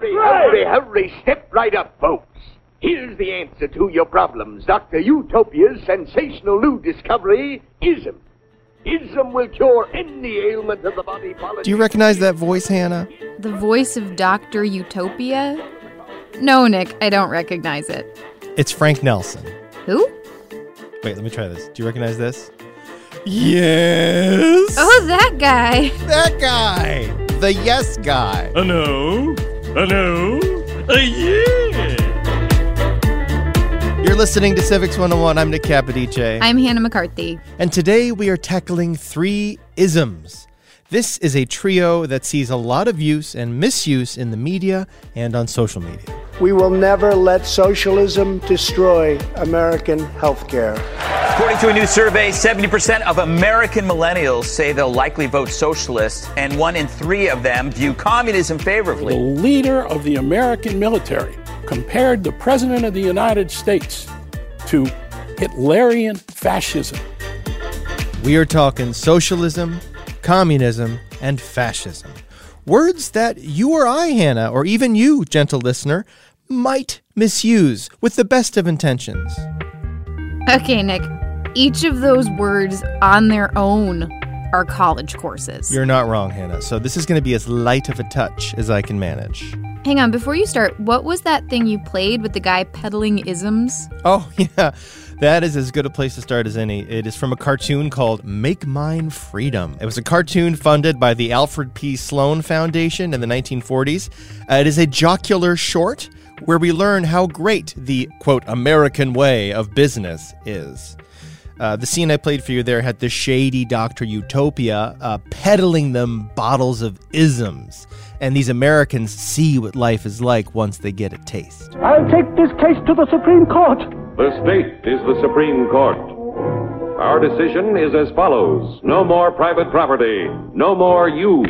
Hurry, hurry, hurry, step right up, folks. Here's the answer to your problems. Dr. Utopia's sensational new discovery, ISM. ISM will cure any ailment of the body politic. Do you recognize that voice, Hannah? The voice of Dr. Utopia? No, Nick, I don't recognize it. It's Frank Nelson. Who? Wait, let me try this. Do you recognize this? Yes. Oh, that guy. That guy. The yes guy. I know. I know. Uh, yeah. You're listening to Civics 101. I'm Nick Capodice. I'm Hannah McCarthy. And today we are tackling three isms. This is a trio that sees a lot of use and misuse in the media and on social media. We will never let socialism destroy American healthcare. According to a new survey, 70% of American millennials say they'll likely vote socialist, and one in three of them view communism favorably. The leader of the American military compared the President of the United States to Hitlerian fascism. We are talking socialism, communism, and fascism. Words that you or I, Hannah, or even you, gentle listener, might misuse with the best of intentions. Okay, Nick. Each of those words on their own are college courses. You're not wrong, Hannah. So this is going to be as light of a touch as I can manage. Hang on, before you start, what was that thing you played with the guy peddling isms? Oh, yeah. That is as good a place to start as any. It is from a cartoon called Make Mine Freedom. It was a cartoon funded by the Alfred P. Sloan Foundation in the 1940s. Uh, it is a jocular short where we learn how great the, quote, American way of business is. Uh, the scene I played for you there had the shady Dr. Utopia uh, peddling them bottles of isms. And these Americans see what life is like once they get a taste. I'll take this case to the Supreme Court. The state is the Supreme Court. Our decision is as follows No more private property. No more you.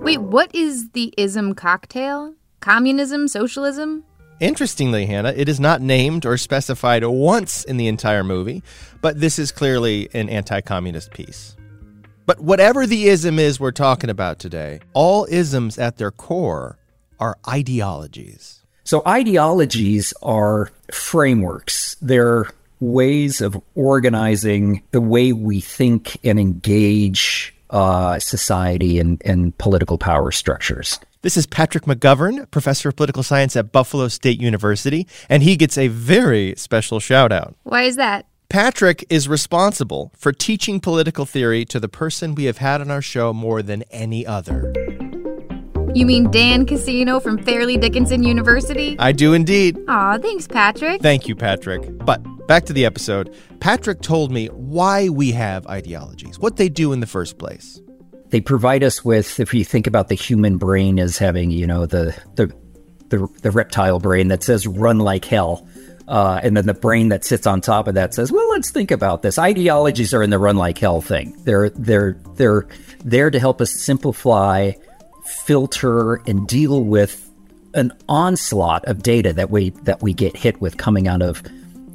Wait, what is the ism cocktail? Communism? Socialism? Interestingly, Hannah, it is not named or specified once in the entire movie, but this is clearly an anti communist piece. But whatever the ism is we're talking about today, all isms at their core are ideologies. So, ideologies are frameworks. They're ways of organizing the way we think and engage uh, society and, and political power structures. This is Patrick McGovern, professor of political science at Buffalo State University, and he gets a very special shout out. Why is that? Patrick is responsible for teaching political theory to the person we have had on our show more than any other. You mean Dan Cassino from Fairleigh Dickinson University? I do indeed. Aw, thanks, Patrick. Thank you, Patrick. But back to the episode. Patrick told me why we have ideologies, what they do in the first place. They provide us with, if you think about the human brain as having, you know, the the the, the reptile brain that says "run like hell," uh, and then the brain that sits on top of that says, "Well, let's think about this." Ideologies are in the "run like hell" thing. They're they're they're there to help us simplify, filter, and deal with an onslaught of data that we that we get hit with coming out of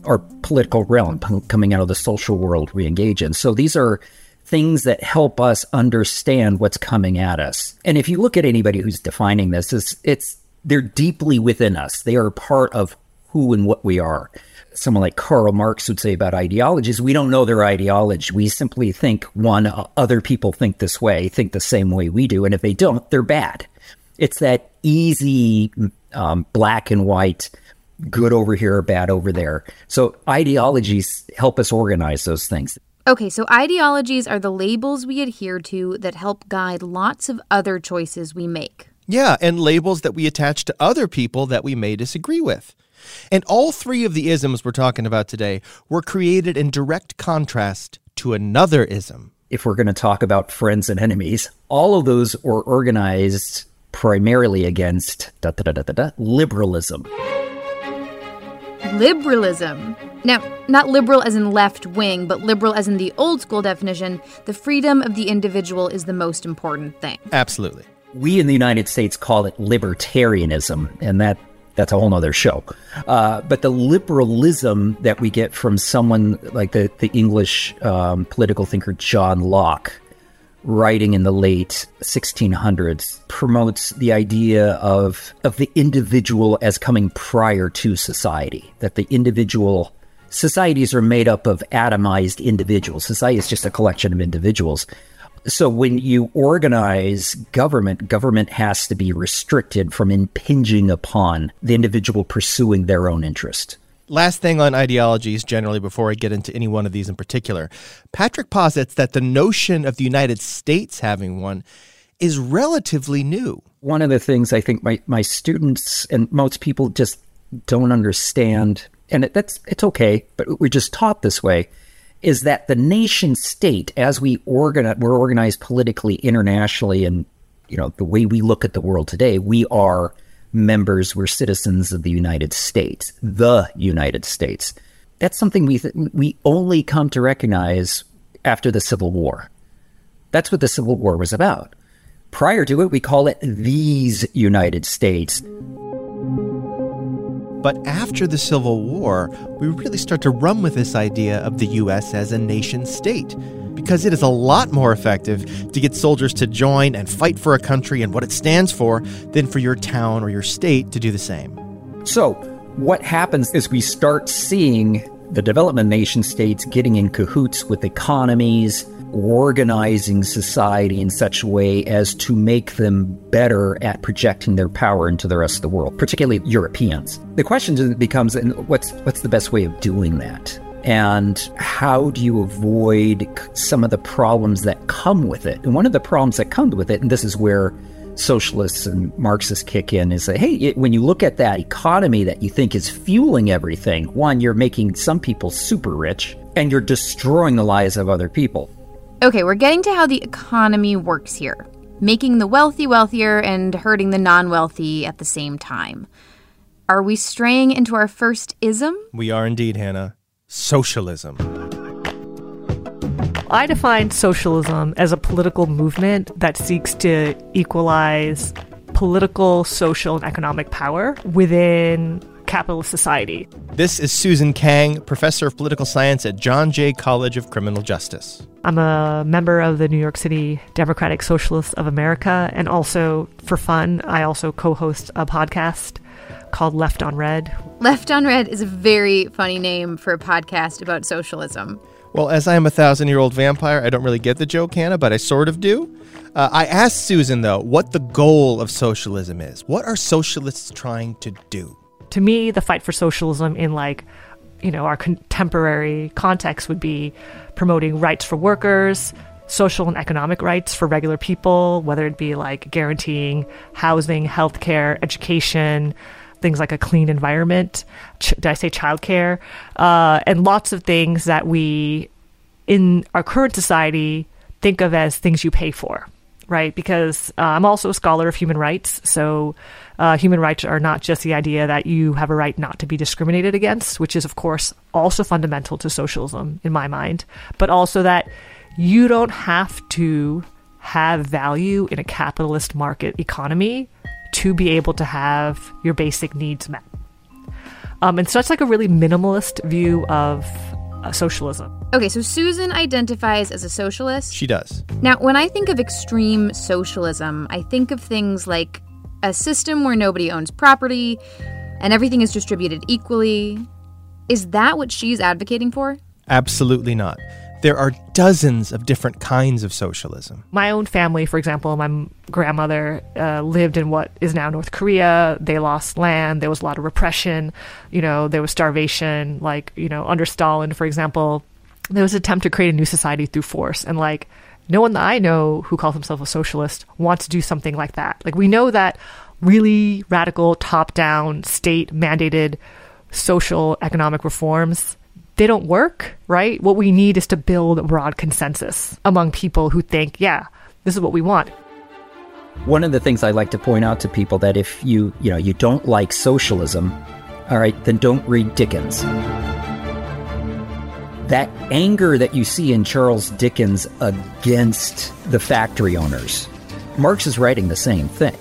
our political realm, coming out of the social world we engage in. So these are things that help us understand what's coming at us. And if you look at anybody who's defining this, it's, it's they're deeply within us. They are part of who and what we are. Someone like Karl Marx would say about ideologies, we don't know their ideology. We simply think one, other people think this way, think the same way we do. And if they don't, they're bad. It's that easy um, black and white, good over here, bad over there. So ideologies help us organize those things. Okay, so ideologies are the labels we adhere to that help guide lots of other choices we make. Yeah, and labels that we attach to other people that we may disagree with. And all three of the isms we're talking about today were created in direct contrast to another ism. If we're going to talk about friends and enemies, all of those were organized primarily against da, da, da, da, da, liberalism. Liberalism. Now, not liberal as in left wing, but liberal as in the old school definition, the freedom of the individual is the most important thing. Absolutely. We in the United States call it libertarianism, and that that's a whole nother show. Uh, but the liberalism that we get from someone like the, the English um, political thinker John Locke, writing in the late 1600s, promotes the idea of, of the individual as coming prior to society, that the individual societies are made up of atomized individuals. Society is just a collection of individuals. So when you organize government, government has to be restricted from impinging upon the individual pursuing their own interest. Last thing on ideologies generally before I get into any one of these in particular. Patrick posits that the notion of the United States having one is relatively new. One of the things I think my, my students and most people just don't understand, and it, that's it's okay, but we're just taught this way, is that the nation state, as we organize, we're organized politically internationally, and you know the way we look at the world today, we are members, we're citizens of the United States, the United States. That's something we th- we only come to recognize after the Civil War. That's what the Civil War was about. Prior to it, we call it these United States. But after the Civil War, we really start to run with this idea of the U.S. as a nation state because it is a lot more effective to get soldiers to join and fight for a country and what it stands for than for your town or your state to do the same. So, what happens is we start seeing the development nation states getting in cahoots with economies, organizing society in such a way as to make them better at projecting their power into the rest of the world, particularly Europeans. The question becomes what's what's the best way of doing that? And how do you avoid some of the problems that come with it? And one of the problems that comes with it, and this is where socialists and Marxists kick in is that, hey, it, when you look at that economy that you think is fueling everything, one, you're making some people super rich and you're destroying the lives of other people. Okay, we're getting to how the economy works here, making the wealthy wealthier and hurting the non wealthy at the same time. Are we straying into our first ism? We are indeed, Hannah. Socialism. I define socialism as a political movement that seeks to equalize political, social, and economic power within capitalist society. This is Susan Kang, professor of political science at John Jay College of Criminal Justice. I'm a member of the New York City Democratic Socialists of America, and also for fun, I also co host a podcast called Left on Red. Left on Red is a very funny name for a podcast about socialism. Well, as I am a thousand year old vampire, I don't really get the joke, Hannah, but I sort of do. Uh, I asked Susan, though, what the goal of socialism is. What are socialists trying to do? To me, the fight for socialism in like, you know, our contemporary context would be promoting rights for workers, social and economic rights for regular people, whether it be like guaranteeing housing, healthcare, education, things like a clean environment. Ch- did I say childcare? Uh, and lots of things that we, in our current society, think of as things you pay for, right? Because uh, I'm also a scholar of human rights. So, uh, human rights are not just the idea that you have a right not to be discriminated against, which is, of course, also fundamental to socialism in my mind, but also that you don't have to have value in a capitalist market economy to be able to have your basic needs met. Um, and so that's like a really minimalist view of uh, socialism. Okay, so Susan identifies as a socialist. She does. Now, when I think of extreme socialism, I think of things like a system where nobody owns property and everything is distributed equally. Is that what she's advocating for? Absolutely not there are dozens of different kinds of socialism. My own family, for example, my grandmother uh, lived in what is now North Korea. They lost land. There was a lot of repression. You know, there was starvation. Like, you know, under Stalin, for example, there was an attempt to create a new society through force. And like, no one that I know who calls himself a socialist wants to do something like that. Like, we know that really radical, top down, state mandated social economic reforms they don't work, right? What we need is to build broad consensus among people who think, yeah, this is what we want. One of the things I like to point out to people that if you, you know, you don't like socialism, all right, then don't read Dickens. That anger that you see in Charles Dickens against the factory owners, Marx is writing the same thing.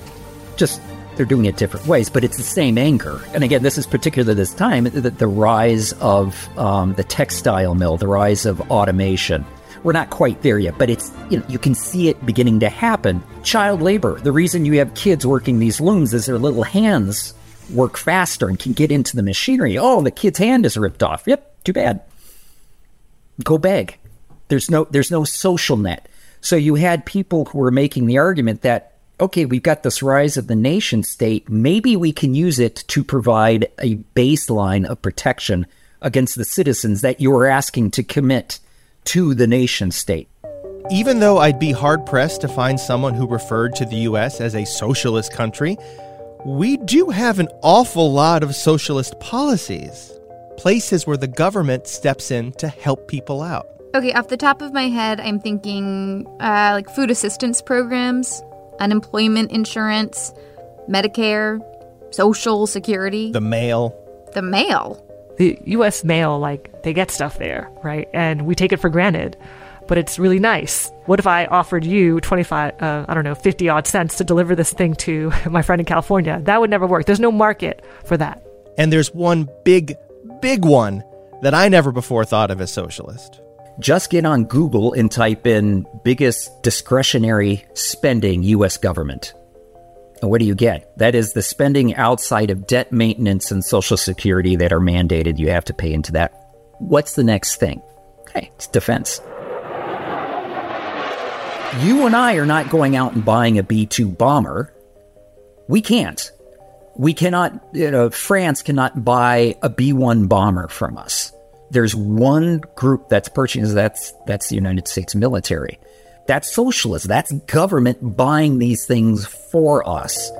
Just they're doing it different ways, but it's the same anger. And again, this is particular this time the, the rise of um, the textile mill, the rise of automation, we're not quite there yet, but it's you know you can see it beginning to happen. Child labor. The reason you have kids working these looms is their little hands work faster and can get into the machinery. Oh, the kid's hand is ripped off. Yep, too bad. Go beg. There's no there's no social net. So you had people who were making the argument that okay, we've got this rise of the nation state. Maybe we can use it to provide a baseline of protection against the citizens that you are asking to commit to the nation state. Even though I'd be hard pressed to find someone who referred to the U.S. as a socialist country, we do have an awful lot of socialist policies. Places where the government steps in to help people out. Okay, off the top of my head, I'm thinking uh, like food assistance programs, unemployment insurance, Medicare, Social Security. The mail. The mail? the US mail, like, they get stuff there, right? And we take it for granted. But it's really nice. What if I offered you 25, uh, I don't know, 50 odd cents to deliver this thing to my friend in California? That would never work. There's no market for that. And there's one big, big one that I never before thought of as socialist. Just get on Google and type in biggest discretionary spending U.S. government. And what do you get? That is the spending outside of debt maintenance and Social Security that are mandated. You have to pay into that. What's the next thing? Okay, it's defense. You and I are not going out and buying a B 2 bomber. We can't. We cannot, you know, France cannot buy a B 1 bomber from us. There's one group that's purchasing, that's, that's the United States military. That's socialism. That's government buying these things for us.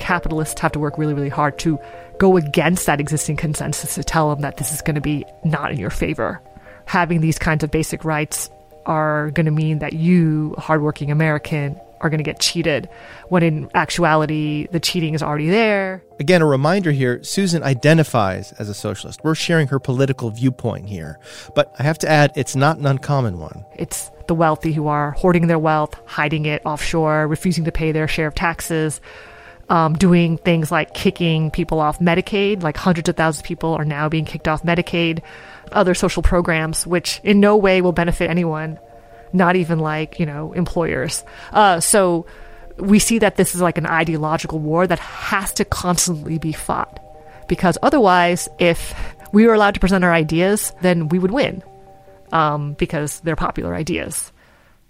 Capitalists have to work really, really hard to go against that existing consensus to tell them that this is going to be not in your favor. Having these kinds of basic rights are going to mean that you, hardworking American, are going to get cheated when in actuality the cheating is already there. Again, a reminder here Susan identifies as a socialist. We're sharing her political viewpoint here. But I have to add, it's not an uncommon one. It's the wealthy who are hoarding their wealth, hiding it offshore, refusing to pay their share of taxes. Um, doing things like kicking people off Medicaid, like hundreds of thousands of people are now being kicked off Medicaid, other social programs, which in no way will benefit anyone not even like, you know, employers. Uh, so we see that this is like an ideological war that has to constantly be fought. Because otherwise, if we were allowed to present our ideas, then we would win um, because they're popular ideas.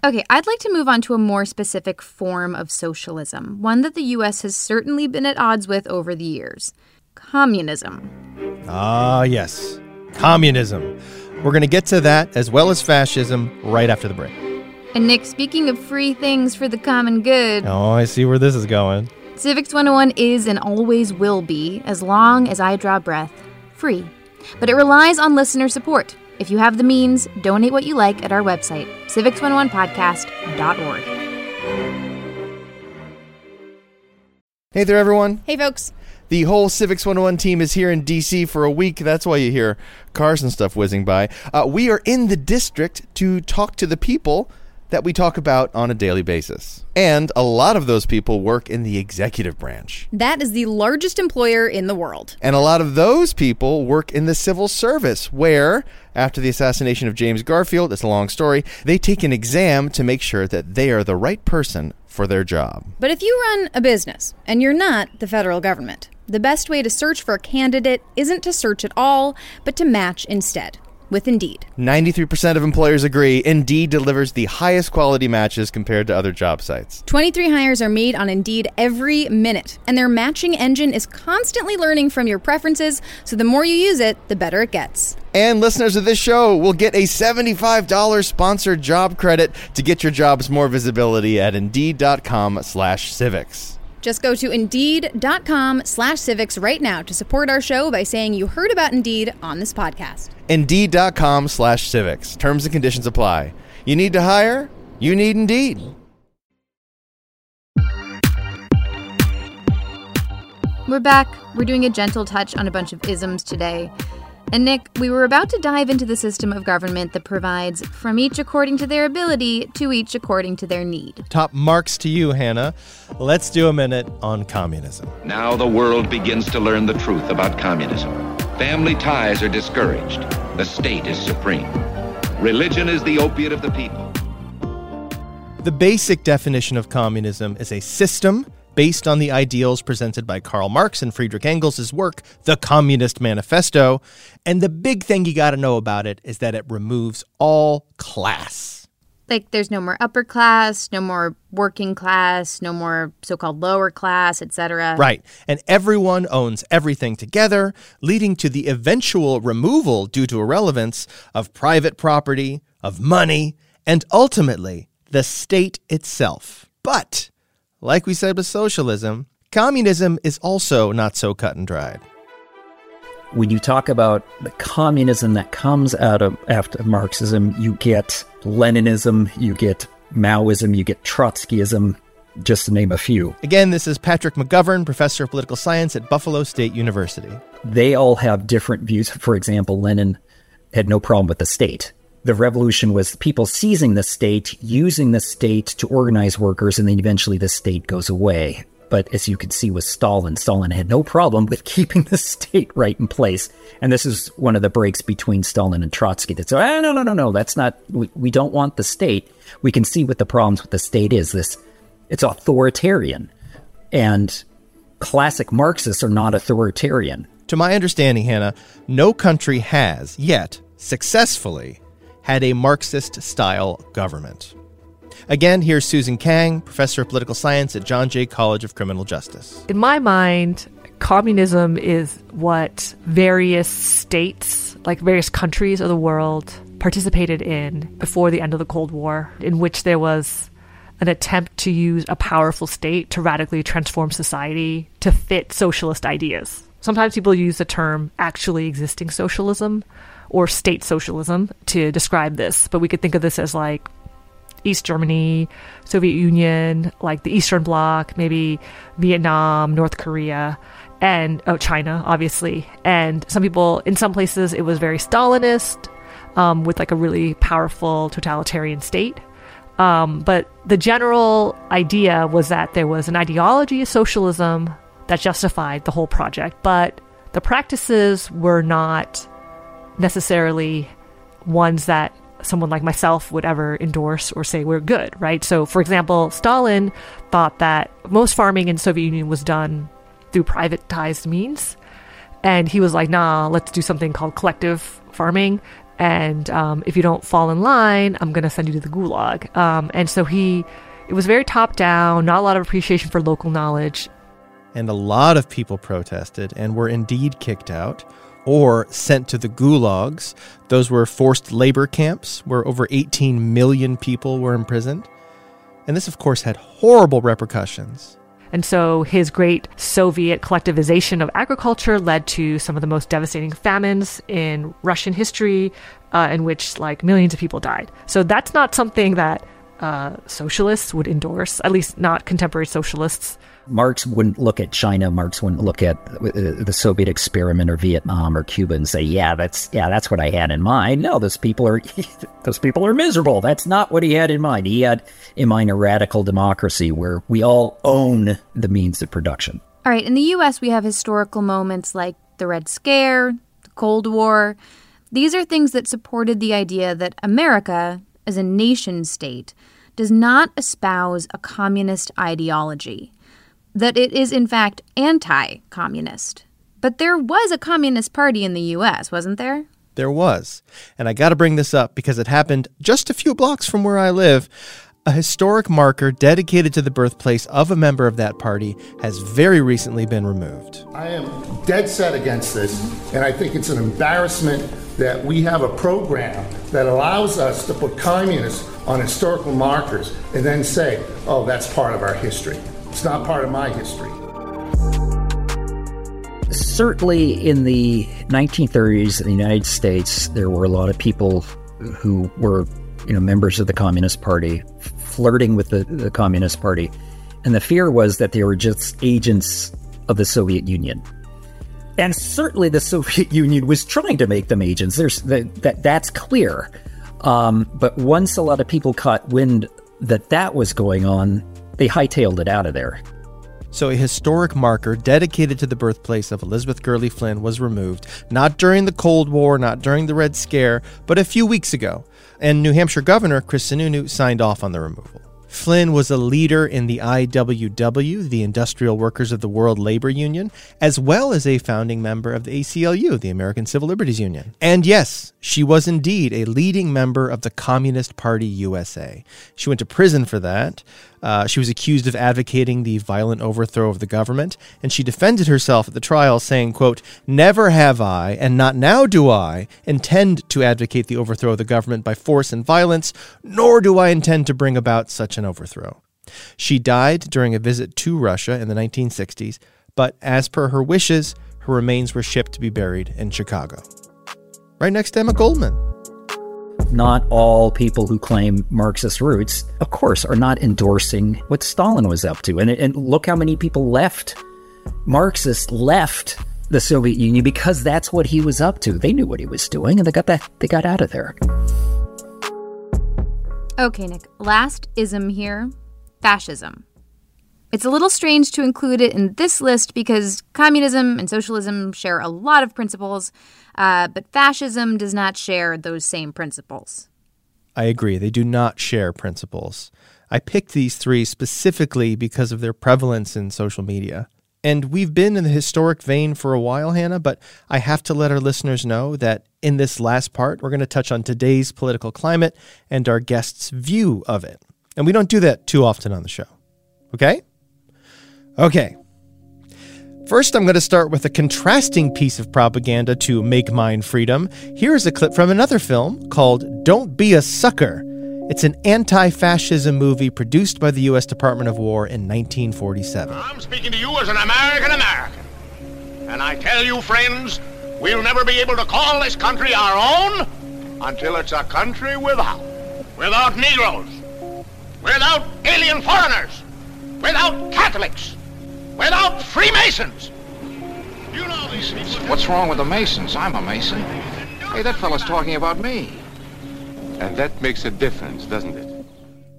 Okay, I'd like to move on to a more specific form of socialism, one that the US has certainly been at odds with over the years communism. Ah, yes, communism. We're going to get to that as well as fascism right after the break. And Nick, speaking of free things for the common good. Oh, I see where this is going. Civics 101 is and always will be, as long as I draw breath, free. But it relies on listener support. If you have the means, donate what you like at our website, civics101podcast.org. Hey there, everyone. Hey, folks. The whole Civics 101 team is here in DC for a week. That's why you hear cars and stuff whizzing by. Uh, we are in the district to talk to the people that we talk about on a daily basis. And a lot of those people work in the executive branch. That is the largest employer in the world. And a lot of those people work in the civil service, where, after the assassination of James Garfield, it's a long story, they take an exam to make sure that they are the right person for their job. But if you run a business and you're not the federal government, the best way to search for a candidate isn't to search at all, but to match instead with Indeed. 93% of employers agree Indeed delivers the highest quality matches compared to other job sites. 23 hires are made on Indeed every minute, and their matching engine is constantly learning from your preferences, so the more you use it, the better it gets. And listeners of this show will get a $75 sponsored job credit to get your jobs more visibility at Indeed.com slash civics. Just go to Indeed.com slash civics right now to support our show by saying you heard about Indeed on this podcast. Indeed.com slash civics. Terms and conditions apply. You need to hire? You need Indeed. We're back. We're doing a gentle touch on a bunch of isms today. And Nick, we were about to dive into the system of government that provides from each according to their ability to each according to their need. Top marks to you, Hannah. Let's do a minute on communism. Now the world begins to learn the truth about communism. Family ties are discouraged. The state is supreme. Religion is the opiate of the people. The basic definition of communism is a system based on the ideals presented by Karl Marx and Friedrich Engels' work, The Communist Manifesto. And the big thing you got to know about it is that it removes all class. Like, there's no more upper class, no more working class, no more so called lower class, etc. Right. And everyone owns everything together, leading to the eventual removal due to irrelevance of private property, of money, and ultimately the state itself. But like we said with socialism, communism is also not so cut and dried. When you talk about the communism that comes out of after Marxism, you get Leninism, you get Maoism, you get Trotskyism, just to name a few. Again, this is Patrick McGovern, professor of political science at Buffalo State University. They all have different views. For example, Lenin had no problem with the state. The revolution was people seizing the state, using the state to organize workers, and then eventually the state goes away. But as you can see with Stalin, Stalin had no problem with keeping the state right in place. And this is one of the breaks between Stalin and Trotsky that said, ah, no, no, no, no, that's not, we, we don't want the state. We can see what the problems with the state is. This, it's authoritarian. And classic Marxists are not authoritarian. To my understanding, Hannah, no country has yet successfully had a Marxist style government. Again, here's Susan Kang, professor of political science at John Jay College of Criminal Justice. In my mind, communism is what various states, like various countries of the world, participated in before the end of the Cold War, in which there was an attempt to use a powerful state to radically transform society to fit socialist ideas. Sometimes people use the term actually existing socialism or state socialism to describe this, but we could think of this as like East Germany, Soviet Union, like the Eastern Bloc, maybe Vietnam, North Korea, and oh, China, obviously. And some people, in some places, it was very Stalinist, um, with like a really powerful totalitarian state. Um, but the general idea was that there was an ideology of socialism that justified the whole project, but the practices were not necessarily ones that someone like myself would ever endorse or say we're good, right? So, for example, Stalin thought that most farming in Soviet Union was done through privatized means, and he was like, "Nah, let's do something called collective farming." And um, if you don't fall in line, I'm gonna send you to the gulag. Um, and so he, it was very top down, not a lot of appreciation for local knowledge. And a lot of people protested and were indeed kicked out or sent to the gulags. Those were forced labor camps where over 18 million people were imprisoned. And this, of course, had horrible repercussions. And so his great Soviet collectivization of agriculture led to some of the most devastating famines in Russian history, uh, in which like millions of people died. So that's not something that uh, socialists would endorse, at least not contemporary socialists. Marx wouldn't look at China. Marx wouldn't look at uh, the Soviet experiment or Vietnam or Cuba and say, "Yeah, that's yeah, that's what I had in mind." No, those people are those people are miserable. That's not what he had in mind. He had in mind a radical democracy where we all own the means of production. All right, in the U.S., we have historical moments like the Red Scare, the Cold War. These are things that supported the idea that America, as a nation state, does not espouse a communist ideology that it is, in fact, anti communist. But there was a Communist Party in the US, wasn't there? There was. And I got to bring this up because it happened just a few blocks from where I live. A historic marker dedicated to the birthplace of a member of that party has very recently been removed. I am dead set against this, and I think it's an embarrassment that we have a program that allows us to put communists on historical markers and then say, oh, that's part of our history. It's not part of my history. Certainly in the 1930s in the United States, there were a lot of people who were you know, members of the Communist Party flirting with the, the Communist Party. And the fear was that they were just agents of the Soviet Union. And certainly the Soviet Union was trying to make them agents. There's that, that that's clear. Um, but once a lot of people caught wind that that was going on, they hightailed it out of there. So, a historic marker dedicated to the birthplace of Elizabeth Gurley Flynn was removed, not during the Cold War, not during the Red Scare, but a few weeks ago. And New Hampshire Governor Chris Sununu signed off on the removal. Flynn was a leader in the IWW, the Industrial Workers of the World Labor Union, as well as a founding member of the ACLU, the American Civil Liberties Union. And yes, she was indeed a leading member of the Communist Party USA. She went to prison for that. Uh, she was accused of advocating the violent overthrow of the government, and she defended herself at the trial, saying, quote, Never have I, and not now do I, intend to advocate the overthrow of the government by force and violence, nor do I intend to bring about such an overthrow. She died during a visit to Russia in the 1960s, but as per her wishes, her remains were shipped to be buried in Chicago. Right next to Emma Goldman not all people who claim Marxist roots, of course, are not endorsing what Stalin was up to. And, and look how many people left, Marxists left the Soviet Union because that's what he was up to. They knew what he was doing and they got that they got out of there. Okay, Nick. Last ism here fascism. It's a little strange to include it in this list because communism and socialism share a lot of principles, uh, but fascism does not share those same principles. I agree. They do not share principles. I picked these three specifically because of their prevalence in social media. And we've been in the historic vein for a while, Hannah, but I have to let our listeners know that in this last part, we're going to touch on today's political climate and our guest's view of it. And we don't do that too often on the show. Okay? Okay. First, I'm going to start with a contrasting piece of propaganda to Make Mine Freedom. Here's a clip from another film called Don't Be a Sucker. It's an anti fascism movie produced by the U.S. Department of War in 1947. I'm speaking to you as an American American. And I tell you, friends, we'll never be able to call this country our own until it's a country without. Without Negroes. Without alien foreigners. Without Catholics without Freemasons. You know these people. What's wrong with the Masons? I'm a Mason. Hey, that fellow's talking about me. And that makes a difference, doesn't it?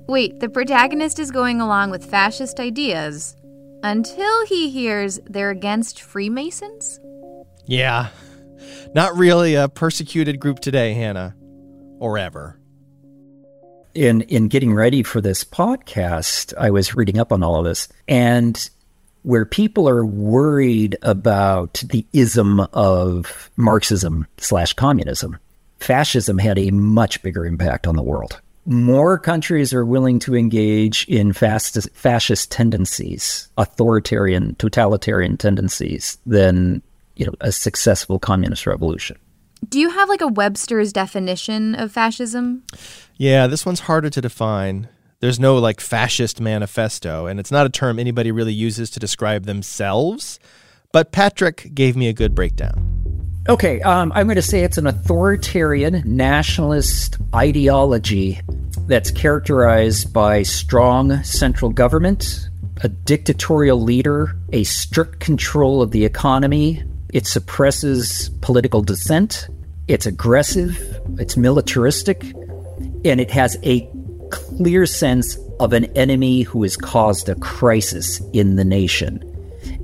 Wait, the protagonist is going along with fascist ideas until he hears they're against Freemasons? Yeah. Not really a persecuted group today, Hannah. Or ever. In in getting ready for this podcast, I was reading up on all of this, and where people are worried about the ism of Marxism slash communism, fascism had a much bigger impact on the world. More countries are willing to engage in fascist, fascist tendencies, authoritarian, totalitarian tendencies than you know a successful communist revolution. Do you have like a Webster's definition of fascism? Yeah, this one's harder to define. There's no like fascist manifesto, and it's not a term anybody really uses to describe themselves. But Patrick gave me a good breakdown. Okay, um, I'm going to say it's an authoritarian nationalist ideology that's characterized by strong central government, a dictatorial leader, a strict control of the economy. It suppresses political dissent. It's aggressive. It's militaristic. And it has a clear sense of an enemy who has caused a crisis in the nation.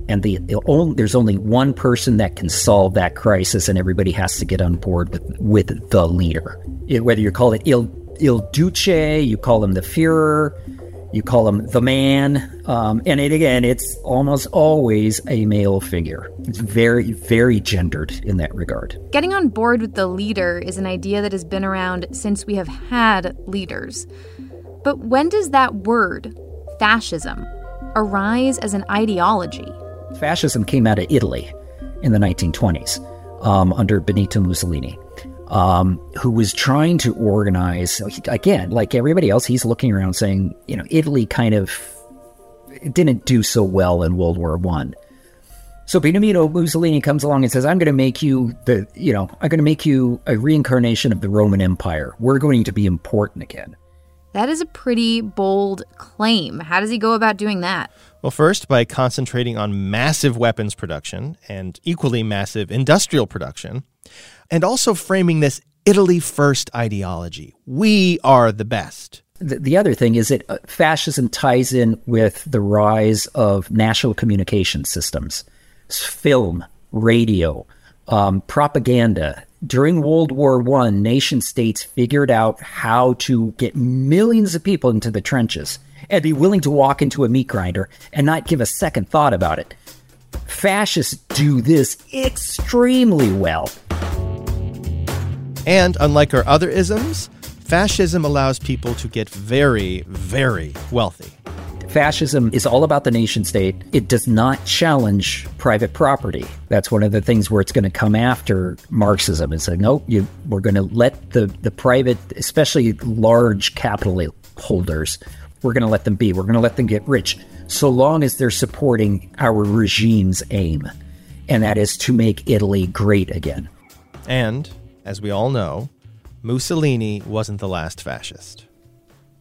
And the, only, there's only one person that can solve that crisis, and everybody has to get on board with, with the leader. Whether you call it Il, Il Duce, you call him the Führer, you call him the man, um, and it, again, it's almost always a male figure. It's very, very gendered in that regard. Getting on board with the leader is an idea that has been around since we have had leaders. But when does that word, fascism, arise as an ideology? Fascism came out of Italy in the 1920s um, under Benito Mussolini, um, who was trying to organize, again, like everybody else, he's looking around saying, you know, Italy kind of didn't do so well in World War One. So Benito Mussolini comes along and says, "I'm going to make you the, you know, I'm going to make you a reincarnation of the Roman Empire. We're going to be important again." That is a pretty bold claim. How does he go about doing that? Well, first, by concentrating on massive weapons production and equally massive industrial production, and also framing this Italy first ideology. We are the best. The, the other thing is that uh, fascism ties in with the rise of national communication systems, film, radio, um, propaganda. During World War One, nation states figured out how to get millions of people into the trenches and be willing to walk into a meat grinder and not give a second thought about it. Fascists do this extremely well. And unlike our other isms, fascism allows people to get very, very wealthy. Fascism is all about the nation state. It does not challenge private property. That's one of the things where it's going to come after Marxism. It's like, no, you, we're going to let the, the private, especially large capital holders, we're going to let them be. We're going to let them get rich so long as they're supporting our regime's aim, and that is to make Italy great again. And, as we all know, Mussolini wasn't the last fascist.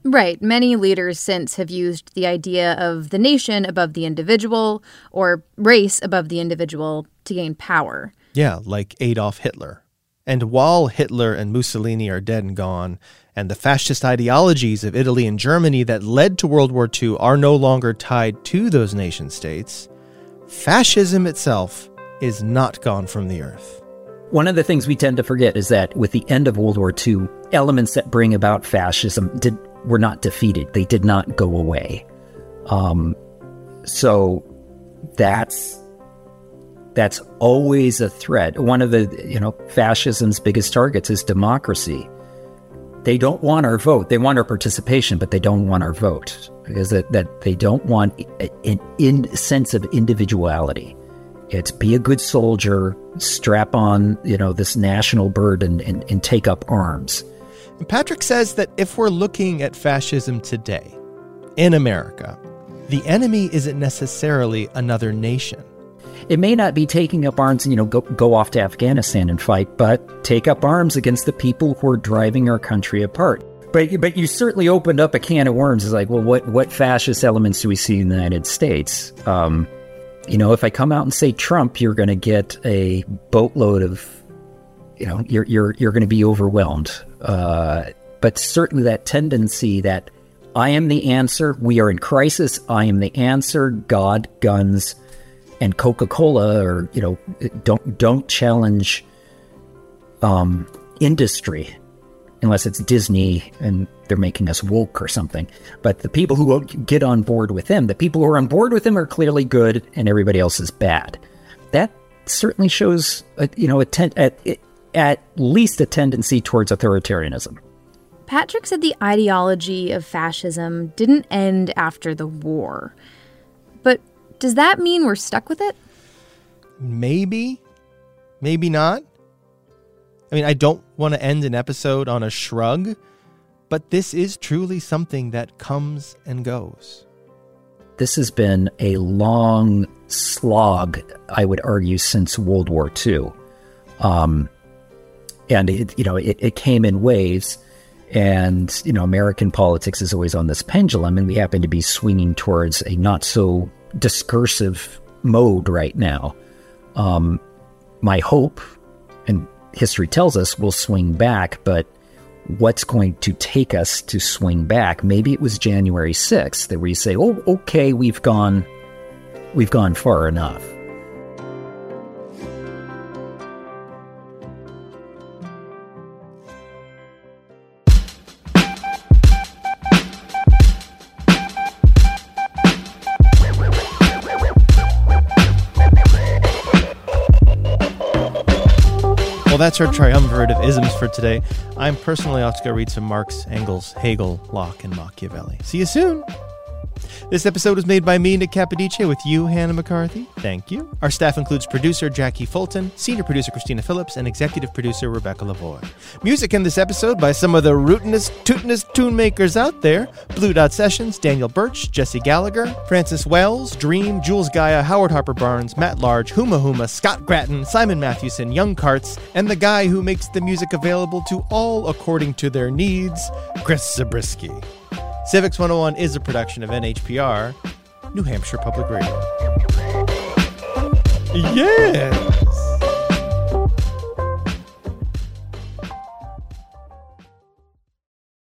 Right. Many leaders since have used the idea of the nation above the individual or race above the individual to gain power. Yeah, like Adolf Hitler. And while Hitler and Mussolini are dead and gone, and the fascist ideologies of Italy and Germany that led to World War II are no longer tied to those nation states, fascism itself is not gone from the earth. One of the things we tend to forget is that with the end of World War II, elements that bring about fascism did were not defeated. They did not go away. Um, so that's that's always a threat. One of the you know fascism's biggest targets is democracy. They don't want our vote. They want our participation, but they don't want our vote because that, that they don't want an in sense of individuality. It's be a good soldier, strap on you know this national burden, and, and take up arms. Patrick says that if we're looking at fascism today in America, the enemy isn't necessarily another nation. It may not be taking up arms, and, you know, go, go off to Afghanistan and fight, but take up arms against the people who are driving our country apart. But but you certainly opened up a can of worms. It's like, well, what what fascist elements do we see in the United States? Um, you know, if I come out and say Trump, you're going to get a boatload of, you know, you're you're you're going to be overwhelmed. Uh, but certainly that tendency that I am the answer. We are in crisis. I am the answer. God, guns, and Coca Cola, or you know, don't don't challenge um, industry unless it's Disney and they're making us woke or something. But the people who get on board with him, the people who are on board with him, are clearly good, and everybody else is bad. That certainly shows, a, you know, a ten- at, at least a tendency towards authoritarianism. Patrick said the ideology of fascism didn't end after the war. But does that mean we're stuck with it? Maybe. Maybe not. I mean, I don't want to end an episode on a shrug, but this is truly something that comes and goes. This has been a long slog, I would argue, since World War II. Um, and it, you know, it, it came in waves. And, you know, American politics is always on this pendulum, and we happen to be swinging towards a not so discursive mode right now. Um, my hope, and history tells us, will swing back, but what's going to take us to swing back? Maybe it was January 6th that we say, oh, okay, we've gone, we've gone far enough. That's our triumvirate of isms for today. I'm personally off to go read some Marx, Engels, Hegel, Locke, and Machiavelli. See you soon. This episode was made by me, Nick Capodice, with you, Hannah McCarthy. Thank you. Our staff includes producer Jackie Fulton, senior producer Christina Phillips, and executive producer Rebecca Lavoie. Music in this episode by some of the rootinest, tootinest tune makers out there Blue Dot Sessions, Daniel Birch, Jesse Gallagher, Francis Wells, Dream, Jules Gaia, Howard Harper Barnes, Matt Large, Huma Huma, Scott Grattan, Simon Mathewson, Young Carts, and the guy who makes the music available to all according to their needs, Chris Zabriskie. Civics 101 is a production of NHPR, New Hampshire Public Radio. Yeah!